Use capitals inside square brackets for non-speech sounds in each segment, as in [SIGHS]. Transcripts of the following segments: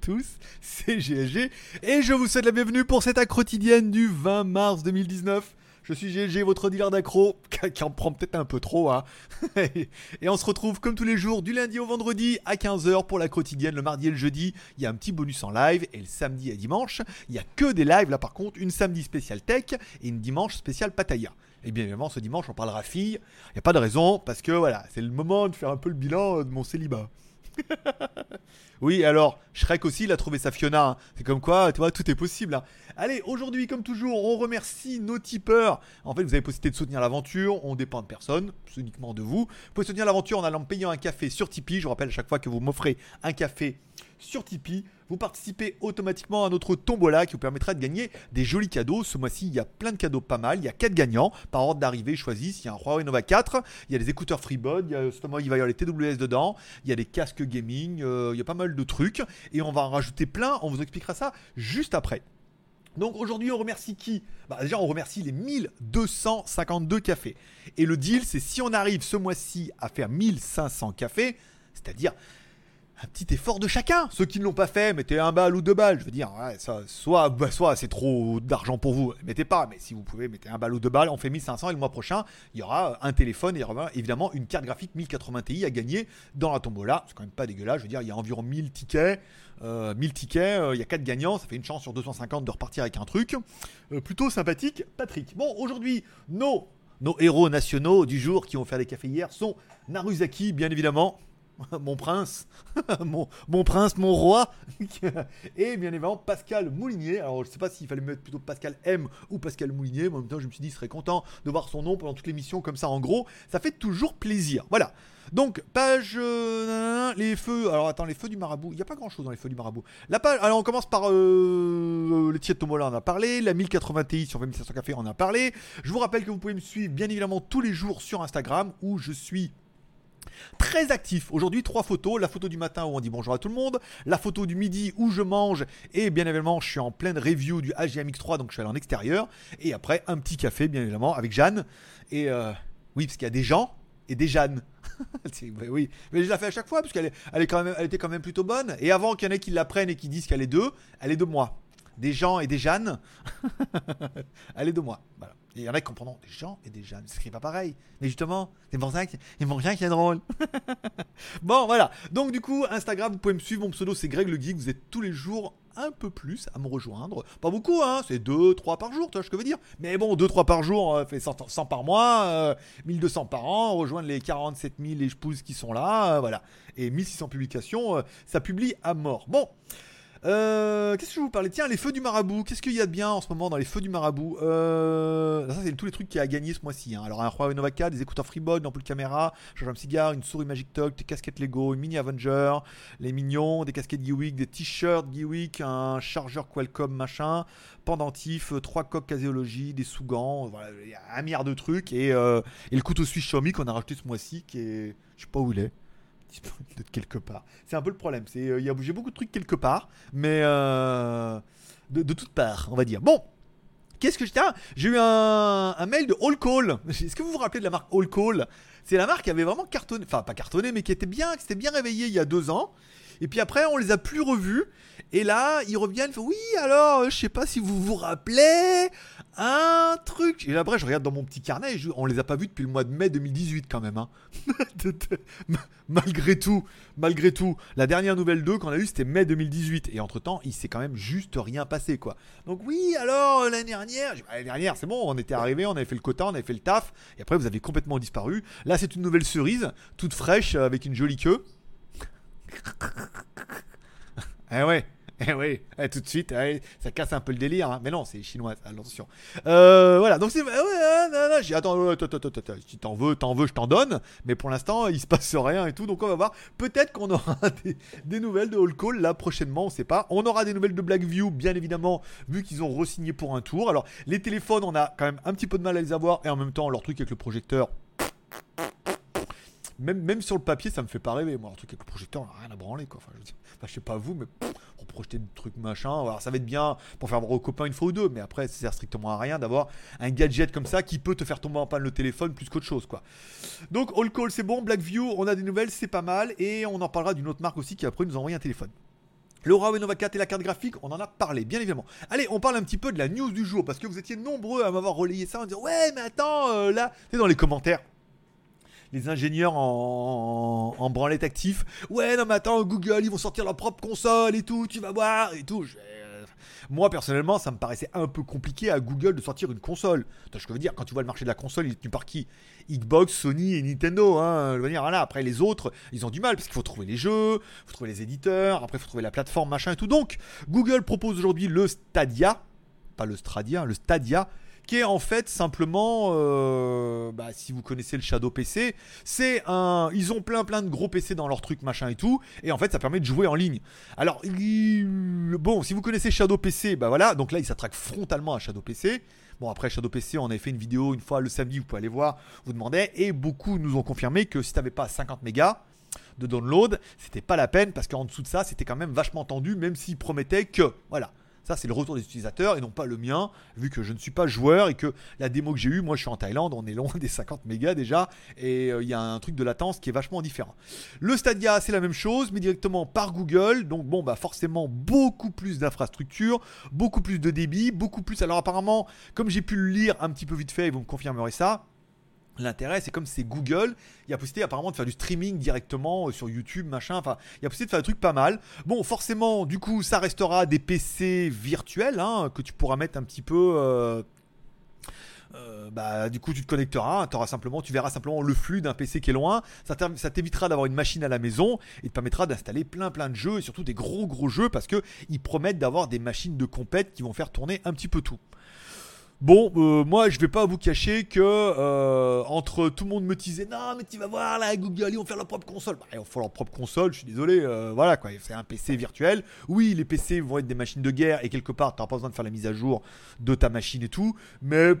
Tous, c'est GLG et je vous souhaite la bienvenue pour cette accro quotidienne du 20 mars 2019. Je suis GLG, votre dealer d'accro, [LAUGHS] qui en prend peut-être un peu trop, hein. [LAUGHS] et on se retrouve comme tous les jours du lundi au vendredi à 15h pour la quotidienne. Le mardi et le jeudi, il y a un petit bonus en live, et le samedi et dimanche, il y a que des lives là par contre, une samedi spécial tech et une dimanche spécial pataya. Et bien évidemment, ce dimanche, on parlera fille. Il n'y a pas de raison, parce que voilà, c'est le moment de faire un peu le bilan de mon célibat. [LAUGHS] oui, alors, Shrek aussi, il a trouvé sa Fiona. Hein. C'est comme quoi, tu vois, tout est possible. Hein. Allez, aujourd'hui, comme toujours, on remercie nos tipeurs. En fait, vous avez possibilité de soutenir l'aventure. On dépend de personne, c'est uniquement de vous. Vous pouvez soutenir l'aventure en allant payer un café sur Tipeee. Je vous rappelle à chaque fois que vous m'offrez un café sur Tipeee. Vous participez automatiquement à notre tombola qui vous permettra de gagner des jolis cadeaux. Ce mois-ci, il y a plein de cadeaux pas mal. Il y a 4 gagnants par ordre d'arrivée choisis. Il y a un Huawei Nova 4, il y a des écouteurs FreeBud, il y a il va y avoir les TWS dedans, il y a des casques gaming, euh, il y a pas mal de trucs. Et on va en rajouter plein. On vous expliquera ça juste après. Donc aujourd'hui, on remercie qui? Bah Déjà, on remercie les 1252 cafés. Et le deal, c'est si on arrive ce mois-ci à faire 1500 cafés, c'est-à-dire un petit effort de chacun. Ceux qui ne l'ont pas fait, mettez un balle ou deux balles. Je veux dire, bah, soit c'est trop d'argent pour vous, mettez pas. Mais si vous pouvez, mettez un balle ou deux balles. On fait 1500 et le mois prochain, il y aura un téléphone et il y évidemment une carte graphique 1080 Ti à gagner dans la tombola. C'est quand même pas dégueulasse. Je veux dire, il y a environ 1000 tickets. 1000 euh, tickets, euh, il y a 4 gagnants, ça fait une chance sur 250 de repartir avec un truc. Euh, plutôt sympathique, Patrick. Bon, aujourd'hui, nos, nos héros nationaux du jour qui ont fait des cafés hier sont Naruzaki, bien évidemment. [LAUGHS] mon prince, [LAUGHS] mon, prince, mon roi, [LAUGHS] et bien évidemment Pascal Moulinier. Alors je sais pas s'il fallait mettre plutôt Pascal M ou Pascal Moulinier, mais en même temps je me suis dit, il serait content de voir son nom pendant toute l'émission comme ça en gros. Ça fait toujours plaisir. Voilà. Donc, page. Euh, les feux. Alors, attends, les feux du marabout. Il n'y a pas grand chose dans les feux du marabout. La page. Alors, on commence par euh, les tiers de Tomola, on a parlé. La 1080 Ti sur 2500 café, on a parlé. Je vous rappelle que vous pouvez me suivre bien évidemment tous les jours sur Instagram où je suis très actif. Aujourd'hui, trois photos. La photo du matin où on dit bonjour à tout le monde. La photo du midi où je mange. Et bien évidemment, je suis en pleine review du HGMX3, donc je suis allé en extérieur. Et après, un petit café, bien évidemment, avec Jeanne. Et euh, oui, parce qu'il y a des gens et des Jeanne. [LAUGHS] oui, mais je la fais à chaque fois parce qu'elle était quand même plutôt bonne. Et avant qu'il y en ait qui la prennent et qui disent qu'elle est d'eux, elle est de moi. Des gens et des Jeanne, [LAUGHS] elle est de moi. Et il y en a qui comprendront des gens et des Jeanne. C'est pas pareil. Mais justement, c'est pour ça qu'il rien qui est drôle. [LAUGHS] bon, voilà. Donc, du coup, Instagram, vous pouvez me suivre. Mon pseudo, c'est Greg le Geek. Vous êtes tous les jours un peu plus à me rejoindre. Pas beaucoup, hein. C'est 2, 3 par jour, tu vois ce que je veux dire. Mais bon, 2, 3 par jour, euh, fait 100, 100 par mois, 1200 euh, par an. Rejoindre les 47 000 épouses qui sont là. Euh, voilà. Et 1600 publications, ça publie à mort. Bon. Euh, qu'est-ce que je vous parlais Tiens, les feux du marabout. Qu'est-ce qu'il y a de bien en ce moment dans les feux du marabout? Euh, Ça, c'est tous les trucs qui a gagné ce mois-ci. Hein. Alors, un Huawei Nova 4, des écouteurs FreeBud, une ampoule caméra, un cigare, une souris Magic Talk, des casquettes Lego, une mini Avenger, les mignons, des casquettes Geewick, des t-shirts Geewick, un chargeur Qualcomm machin, pendentif, euh, trois coques caséologie, des sous-gants. Voilà, y un milliard de trucs. Et, et le couteau suisse Xiaomi qu'on a rajouté ce mois-ci, qui est. Je sais pas où il est C'est un peu le problème. C'est, euh, il y a, j'ai beaucoup de trucs quelque part, mais euh, de, toutes parts, on va dire. Bon, qu'est-ce que tiens? J'ai eu un, un, mail de All Call. [LAUGHS] Est-ce que vous vous rappelez de la marque All Call? C'est la marque qui avait vraiment cartonné, enfin pas cartonné, mais qui était bien, qui s'était bien réveillée il y a deux ans. Et puis après, on les a plus revus. Et là, ils reviennent. Oui, alors, je sais pas si vous vous rappelez un truc. Et après, je regarde dans mon petit carnet. Et on les a pas vus depuis le mois de mai 2018 quand même. Hein. [LAUGHS] malgré tout, malgré tout, la dernière nouvelle d'eux qu'on a eue, c'était mai 2018. Et entre temps, il s'est quand même juste rien passé, quoi. Donc oui, alors l'année dernière, l'année dernière, c'est bon, on était arrivé, on avait fait le quota, on avait fait le taf. Et après, vous avez complètement disparu. Là, c'est une nouvelle cerise, toute fraîche, avec une jolie queue. Eh ouais, [LAUGHS] eh oui, eh, tout de suite, eh, ça casse un peu le délire. Hein. Mais non, c'est chinois, attention. Euh, voilà, donc c'est. Ouais, j'ai attends, si t'en veux, t'en veux, je t'en donne. Mais pour l'instant, il se passe rien et tout. Donc on va voir. Peut-être qu'on aura [LAUGHS] des, nouvelles de All Call là prochainement, on sait pas. On aura des nouvelles de Blackview, bien évidemment, vu qu'ils ont re-signé pour un tour. Alors, les téléphones, on a quand même un petit peu de mal à les avoir. Et en même temps, leur truc avec le projecteur même, sur le papier, ça me fait pas rêver. Moi, un truc avec le projecteur, on a rien à branler. Enfin, je, sais pas vous, mais projeter des trucs machin. Ça va être bien pour faire voir aux copains une fois ou deux, mais après ça sert strictement à rien d'avoir un gadget comme ça qui peut te faire tomber en panne le téléphone plus qu'autre chose quoi. Donc All Call c'est bon, Blackview on a des nouvelles c'est pas mal et on en parlera d'une autre marque aussi qui après nous a envoyé un téléphone. Le Huawei Nova 4 et la carte graphique, on en a parlé, bien évidemment. Allez, on parle un petit peu de la news du jour, parce que vous étiez nombreux à m'avoir relayé ça en disant Ouais, mais attends, euh, là, c'est dans les commentaires les ingénieurs en, branlette actif. Ouais, non, mais attends, Google, ils vont sortir leur propre console et tout, tu vas voir et tout. Euh, moi, personnellement, ça me paraissait un peu compliqué à Google de sortir une console. Que je veux dire Quand tu vois le marché de la console, il est tenu par qui? Xbox, Sony et Nintendo. Hein. Je veux dire, après, les autres, ils ont du mal parce qu'il faut trouver les jeux, il faut trouver les éditeurs, après, il faut trouver la plateforme, machin et tout. Donc, Google propose aujourd'hui le Stadia, pas le Stradia, le Stadia, en fait simplement, euh, bah, si vous connaissez le Shadow PC, c'est un, ils ont plein plein de gros PC dans leur truc machin et tout, et en fait ça permet de jouer en ligne. Alors bon, si vous connaissez Shadow PC, bah voilà, donc là il s'attraque frontalement à Shadow PC. Bon, après Shadow PC, on avait fait une vidéo une fois le samedi, vous pouvez aller voir, vous demandez, et beaucoup nous ont confirmé que si t'avais pas 50 mégas de download, c'était pas la peine parce qu'en dessous de ça, c'était quand même vachement tendu, même s'ils promettaient que, voilà, c'est le retour des utilisateurs et non pas le mien, vu que je ne suis pas joueur et que la démo que j'ai eue, moi je suis en Thaïlande, on est loin des 50 mégas déjà, et euh, il y a un truc de latence qui est vachement différent. Le Stadia, c'est la même chose, mais directement par Google, donc bon, bah forcément beaucoup plus d'infrastructures, beaucoup plus de débit, beaucoup plus. Alors apparemment, comme j'ai pu le lire un petit peu vite fait, vous me confirmerez ça, L'intérêt, c'est comme c'est Google, il y a possibilité apparemment de faire du streaming directement euh, sur YouTube, machin. Enfin, il y a possibilité de faire des trucs pas mal. Bon, forcément, du coup, ça restera des PC virtuels hein, que tu pourras mettre un petit peu. Euh, euh, bah, du coup, tu te connecteras, simplement, tu verras simplement le flux d'un PC qui est loin. Ça t'évitera d'avoir une machine à la maison et te permettra d'installer plein plein de jeux et surtout des gros gros jeux parce que ils promettent d'avoir des machines de compète qui vont faire tourner un petit peu tout. Bon, euh, moi je vais pas vous cacher que euh, entre tout le monde me disait non mais tu vas voir là Google ils vont faire leur propre console. Bah, ils vont leur propre console, je suis désolé, euh, voilà quoi, c'est un PC virtuel. Oui les PC vont être des machines de guerre et quelque part tu n'auras pas besoin de faire la mise à jour de ta machine et tout, mais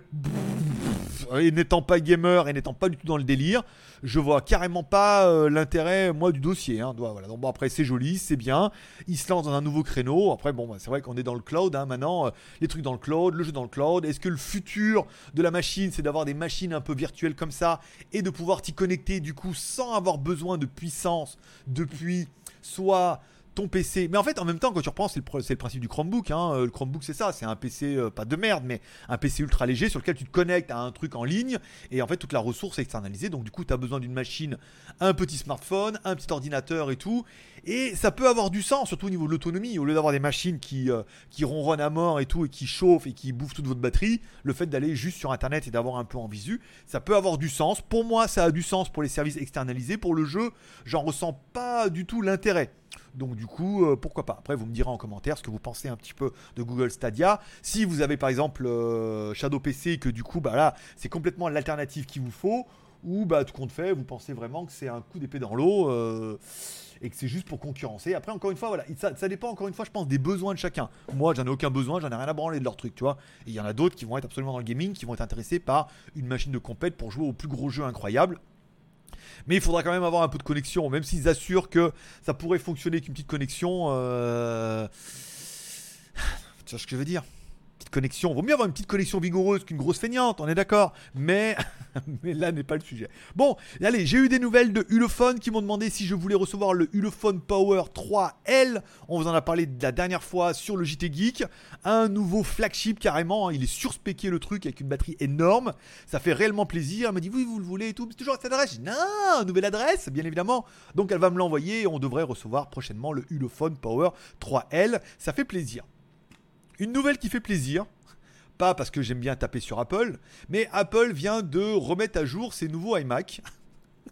n'étant pas gamer et n'étant pas du tout dans le délire, je vois carrément pas l'intérêt moi du dossier. Hein, voilà. Donc bon après c'est joli, c'est bien, ils se lancent dans un nouveau créneau. Après bon bah, c'est vrai qu'on est dans le cloud hein, maintenant, les trucs dans le cloud, le jeu dans le cloud. Est-ce que le futur de la machine, c'est d'avoir des machines un peu virtuelles comme ça et de pouvoir t'y connecter du coup sans avoir besoin de puissance depuis soit ton PC. Mais en fait, en même temps, quand tu reprends, c'est le, principe du Chromebook. Hein. Euh, le Chromebook, c'est ça. C'est un PC, euh, pas de merde, mais un PC ultra léger sur lequel tu te connectes à un truc en ligne. Et en fait, toute la ressource est externalisée. Donc, du coup, tu as besoin d'une machine, un petit smartphone, un petit ordinateur et tout. Et ça peut avoir du sens, surtout au niveau de l'autonomie. Au lieu d'avoir des machines qui, euh, qui ronronnent à mort et tout, et qui chauffent et qui bouffent toute votre batterie, le fait d'aller juste sur Internet et d'avoir un peu en visu, ça peut avoir du sens. Pour moi, ça a du sens pour les services externalisés. Pour le jeu, j'en ressens pas du tout l'intérêt. Donc du coup, euh, pourquoi pas Après, vous me direz en commentaire ce que vous pensez un petit peu de Google Stadia. Si vous avez par exemple euh, Shadow PC, que du coup, bah là, c'est complètement l'alternative qu'il vous faut, ou bah tout compte fait, vous pensez vraiment que c'est un coup d'épée dans l'eau. Et que c'est juste pour concurrencer. Après, encore une fois, voilà, ça, dépend encore une fois, je pense, des besoins de chacun. Moi, j'en ai aucun besoin, j'en ai rien à branler de leur truc, tu vois. Et il y en a d'autres qui vont être absolument dans le gaming, qui vont être intéressés par une machine de compète pour jouer au plus gros jeu incroyable. Mais il faudra quand même avoir un peu de connexion, même s'ils assurent que ça pourrait fonctionner avec une petite connexion. Euh... [SIGHS] Tu vois ce que je veux dire connexion. Vaut mieux avoir une petite connexion vigoureuse qu'une grosse feignante, on est d'accord. Mais, [LAUGHS] là n'est pas le sujet. Bon, allez, j'ai eu des nouvelles de Ulefone qui m'ont demandé si je voulais recevoir le Ulefone Power 3L. On vous en a parlé la dernière fois sur le JT Geek. Un nouveau flagship carrément. Hein. Il est surspéqué le truc avec une batterie énorme. Ça fait réellement plaisir. Elle m'a dit oui, vous le voulez et tout. C'est toujours cette adresse. Non, nouvelle adresse, bien évidemment. Donc elle va me l'envoyer et on devrait recevoir prochainement le Ulefone Power 3L. Ça fait plaisir. Une nouvelle qui fait plaisir. Pas parce que j'aime bien taper sur Apple, mais Apple vient de remettre à jour ses nouveaux iMac.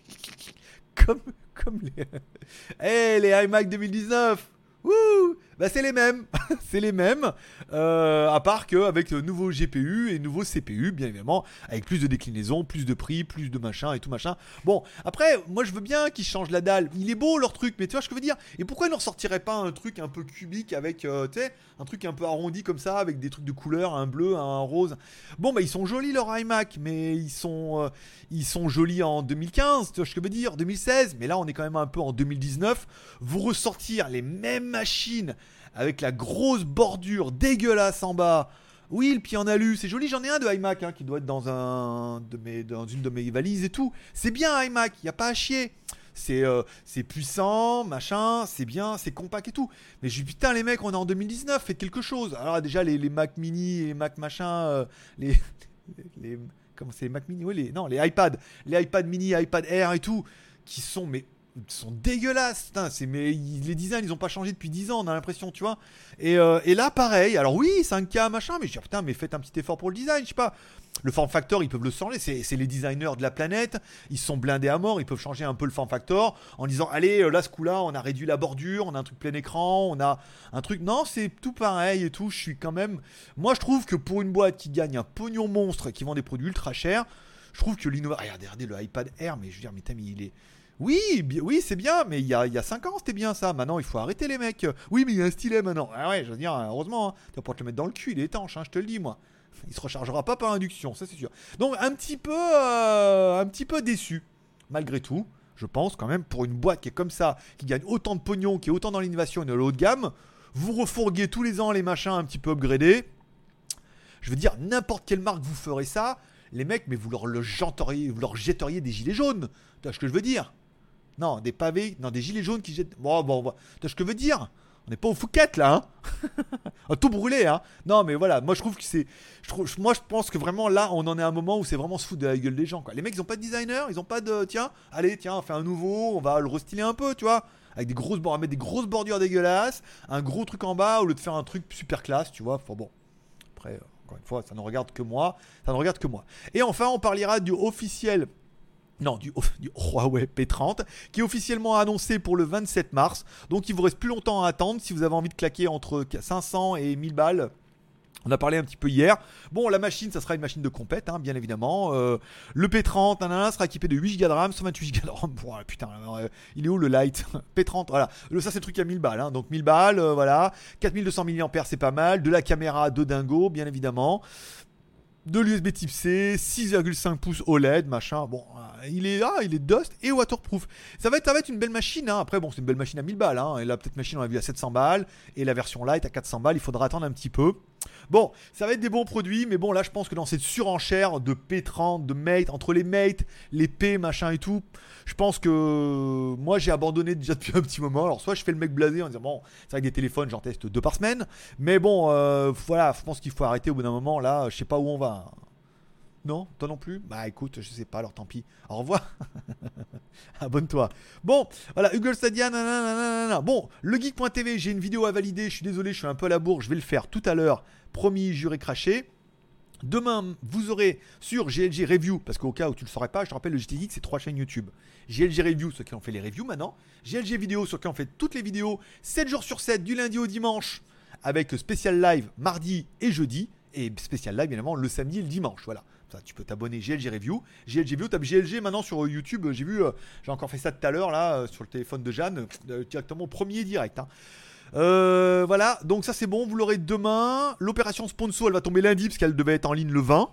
[LAUGHS] comme, comme les. [LAUGHS] Eh, les iMac 2019 Wouh bah c'est les mêmes, [LAUGHS] c'est les mêmes, euh, à part qu'avec de nouveaux GPU et nouveaux CPU, bien évidemment, avec plus de déclinaisons, plus de prix, plus de machin et tout machin. Bon, après, moi je veux bien qu'ils changent la dalle. Il est beau leur truc, mais tu vois ce que je veux dire? Et pourquoi ils ne ressortiraient pas un truc un peu cubique avec, euh, tu sais, un truc un peu arrondi comme ça, avec des trucs de couleur, un bleu, un rose? Bon, bah ils sont jolis leur iMac, mais ils sont, euh, ils sont jolis en 2015, tu vois ce que je veux dire? 2016, mais là on est quand même un peu en 2019. Vous ressortir les mêmes machines avec la grosse bordure dégueulasse en bas. Oui, le pied en alu, c'est joli. J'en ai un de iMac hein, qui doit être dans, un dans une de mes valises et tout. C'est bien iMac, il n'y a pas à chier. C'est euh, c'est puissant, machin, c'est bien, c'est compact et tout. Mais je dis putain, les mecs, on est en 2019, faites quelque chose. Alors, déjà, les, les Mac mini et Mac machin, euh, les, [LAUGHS] les. Comment c'est Mac mini Oui, les, non, les iPad. Les iPad mini, iPad Air et tout, qui sont, mais sont dégueulasses. Putain, c'est, mais les designs, ils ont pas changé depuis 10 ans, on a l'impression, tu vois. Et, euh, et, là, pareil. Alors oui, 5K, machin, mais je dis, putain, mais faites un petit effort pour le design, je sais pas. Le form factor, ils peuvent le changer. C'est, les designers de la planète. Ils sont blindés à mort. Ils peuvent changer un peu le form factor en disant, allez, euh, là, ce coup-là, on a réduit la bordure, on a un truc plein écran, on a un truc. Non, c'est tout pareil et tout. Je suis quand même. Moi, je trouve que pour une boîte qui gagne un pognon monstre, qui vend des produits ultra chers, je trouve que l'innovation. Regardez, regardez le iPad Air, mais je veux dire, mais, mais il est oui, oui, c'est bien, mais il y a, il y a 5 ans, c'était bien ça. Maintenant, il faut arrêter les mecs. Oui, mais il y a un stylet maintenant. Ah ouais, je veux dire, heureusement, hein. tu vas pas te le mettre dans le cul, il est étanche, hein, je te le dis, moi. Il se rechargera pas par induction, ça c'est sûr. Donc, un petit peu, euh, un petit peu déçu, malgré tout. Je pense quand même, pour une boîte qui est comme ça, qui gagne autant de pognon, qui est autant dans l'innovation et de haut de gamme, vous refourguez tous les ans les machins un petit peu upgradés. Je veux dire, n'importe quelle marque vous ferait ça, les mecs, mais vous leur, le vous leur jetteriez des gilets jaunes. Tu vois ce que je veux dire? Non, des pavés, non, des gilets jaunes qui jettent. Bon, bon, bon. Ce que veux dire On n'est pas au Fouquet là, hein [LAUGHS] Tout brûlé, hein Non, mais voilà, moi je trouve que c'est. moi je pense que vraiment là, on en est à un moment où c'est vraiment se foutre de la gueule des gens, quoi. Les mecs, ils ont pas de designer, ils ont pas de. Tiens, allez, tiens, on fait un nouveau, on va le restyler un peu, tu vois avec des grosses on va mettre des grosses bordures dégueulasses, un gros truc en bas au lieu de faire un truc super classe, tu vois. Enfin bon. Après, encore une fois, ça ne regarde que moi. Ça ne regarde que moi. Et enfin, on parlera du officiel non, du, Huawei P30, qui est officiellement annoncé pour le 27 mars. Donc il vous reste plus longtemps à attendre si vous avez envie de claquer entre 500 et 1000 balles. On a parlé un petit peu hier. Bon, la machine, ça sera une machine de compète, hein, bien évidemment. Euh, le P30, sera équipé de 8 Go de RAM, 128 Go de RAM. putain, euh, il est où le light [LAUGHS] P30, voilà. ça, c'est le truc à 1000 balles. Hein. donc 1000 balles, euh, voilà. 4200 mAh, c'est pas mal. De la caméra de dingo, bien évidemment de l'USB type C, 6,5 pouces OLED, machin. Bon, euh, il est là, il est dust et waterproof. Ça va être, ça va être une belle machine. Hein. Après, bon, c'est une belle machine à 1000 balles. Hein. Et la petite machine, on l'a vu à 700 balles. Et la version light à 400 balles. Il faudra attendre un petit peu. Bon, ça va être des bons produits, mais bon, là, je pense que dans cette surenchère de P30, de Mate, entre les Mate, les P, machin et tout, je pense que moi, j'ai abandonné déjà depuis un petit moment. Alors, soit je fais le mec blasé en disant, bon, c'est vrai que des téléphones, j'en teste deux par semaine, mais bon, euh, voilà, je pense qu'il faut arrêter au bout d'un moment. Là, je sais pas où on va. Non, toi non plus Bah écoute, je sais pas, alors tant pis. Au revoir. [LAUGHS] Abonne-toi. Bon, voilà, Google Stadia, nanana. Bon, le geek.tv, j'ai une vidéo à valider. Je suis désolé, je suis un peu à la bourre. Je vais le faire tout à l'heure. Promis, juré, craché. Demain, vous aurez sur GLG Review, parce qu'au cas où tu ne le saurais pas, je te rappelle, le GTX, c'est trois chaînes YouTube. GLG Review, ceux qui ont fait les reviews maintenant. GLG Vidéo, ceux qui ont fait toutes les vidéos, 7 jours sur 7, du lundi au dimanche, avec spécial live mardi et jeudi, et spécial live, évidemment, le samedi et le dimanche. Voilà tu peux t'abonner GLG Review. GLG Review, tape GLG maintenant sur euh, YouTube. J'ai vu, euh, j'ai encore fait ça tout à l'heure là euh, sur le téléphone de Jeanne, directement premier direct. Hein. voilà, donc ça c'est bon, vous l'aurez demain. L'opération sponsor, elle va tomber lundi parce qu'elle devait être en ligne le 20.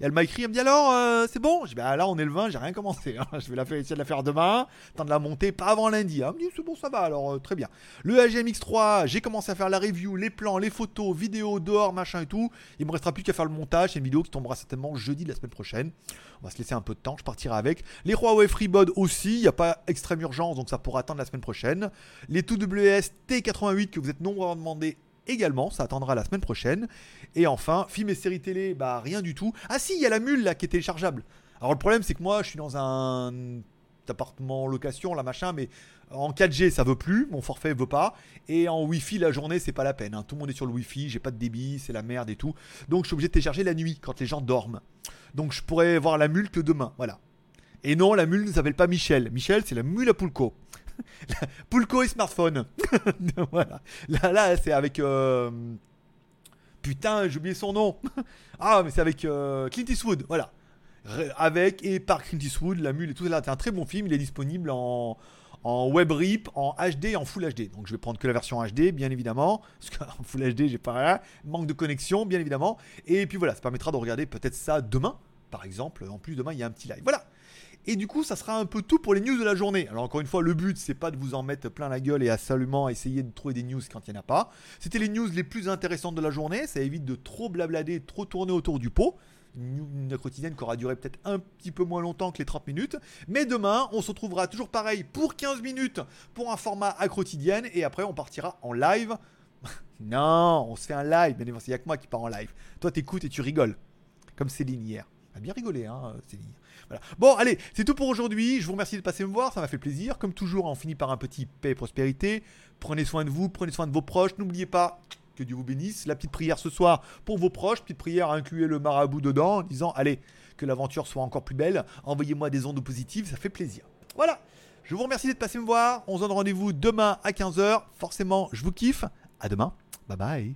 Et elle m'a écrit, elle me dit alors, euh, c'est bon? Je dis, bah là, on est le 20, j'ai rien commencé. Hein. [LAUGHS] Je vais la faire, essayer de la faire demain, temps de la monter, pas avant lundi. Hein. Elle me dit, c'est bon, ça va, alors euh, très bien. Le HMX3, j'ai commencé à faire la review, les plans, les photos, vidéos, dehors, machin et tout. Il me restera plus qu'à faire le montage. C'est une vidéo qui tombera certainement jeudi de la semaine prochaine. On va se laisser un peu de temps, je partirai avec. Les Huawei FreeBud aussi, il n'y a pas extrême urgence, donc ça pourra attendre la semaine prochaine. Les 2WS T88 que vous êtes nombreux à demander également, ça attendra la semaine prochaine. Et enfin, film et séries télé, bah rien du tout. Ah si, il y a la mule là qui est téléchargeable. Alors le problème c'est que moi je suis dans un appartement en location, là machin, mais en 4G ça veut plus, mon forfait veut pas, et en Wi-Fi la journée c'est pas la peine. Hein. Tout le monde est sur le Wi-Fi, j'ai pas de débit, c'est la merde et tout. Donc je suis obligé de télécharger la nuit quand les gens dorment. Donc je pourrais voir la mule que demain, voilà. Et non, la mule ne s'appelle pas Michel. Michel, c'est la mule à Poulco. [LAUGHS] Poulco et smartphone. [LAUGHS] voilà. Là, là c'est avec. Euh, putain, j'ai oublié son nom. [LAUGHS] ah, mais c'est avec euh, Clint Eastwood. Voilà. Avec et par Clint Eastwood, La Mule et tout ça. C'est un très bon film. Il est disponible en, en en HD et en Full HD. Donc je vais prendre que la version HD, bien évidemment. Parce qu'en Full HD, j'ai pas. Manque de connexion, bien évidemment. Et puis voilà, ça permettra de regarder peut-être ça demain, par exemple. En plus, demain, il y a un petit live. Voilà. Et du coup, ça sera un peu tout pour les news de la journée. Alors encore une fois, le but, c'est pas de vous en mettre plein la gueule et à seulement essayer de trouver des news quand il n'y en a pas. C'était les news les plus intéressantes de la journée. Ça évite de trop blablader, trop tourner autour du pot une quotidienne qui aura duré peut-être un petit peu moins longtemps que les 30 minutes. Mais demain, on se retrouvera toujours pareil pour 15 minutes pour un format à quotidienne et après on partira en live. [LAUGHS] non, on se fait un live, il n'y a que moi qui pars en live. Toi, t'écoutes et tu rigoles. Comme Céline hier. Bien rigolé, hein, Céline. Voilà. Bon, allez, c'est tout pour aujourd'hui. Je vous remercie de passer me voir, ça m'a fait plaisir. Comme toujours, on finit par un petit paix et prospérité. Prenez soin de vous, prenez soin de vos proches. N'oubliez pas, que Dieu vous bénisse. La petite prière ce soir pour vos proches. Petite prière, incluez le marabout dedans en disant Allez, que l'aventure soit encore plus belle. Envoyez-moi des ondes positives, ça fait plaisir. Voilà. Je vous remercie d'être passé me voir. On se donne rendez-vous demain à 15h. Forcément, je vous kiffe. À demain. Bye bye.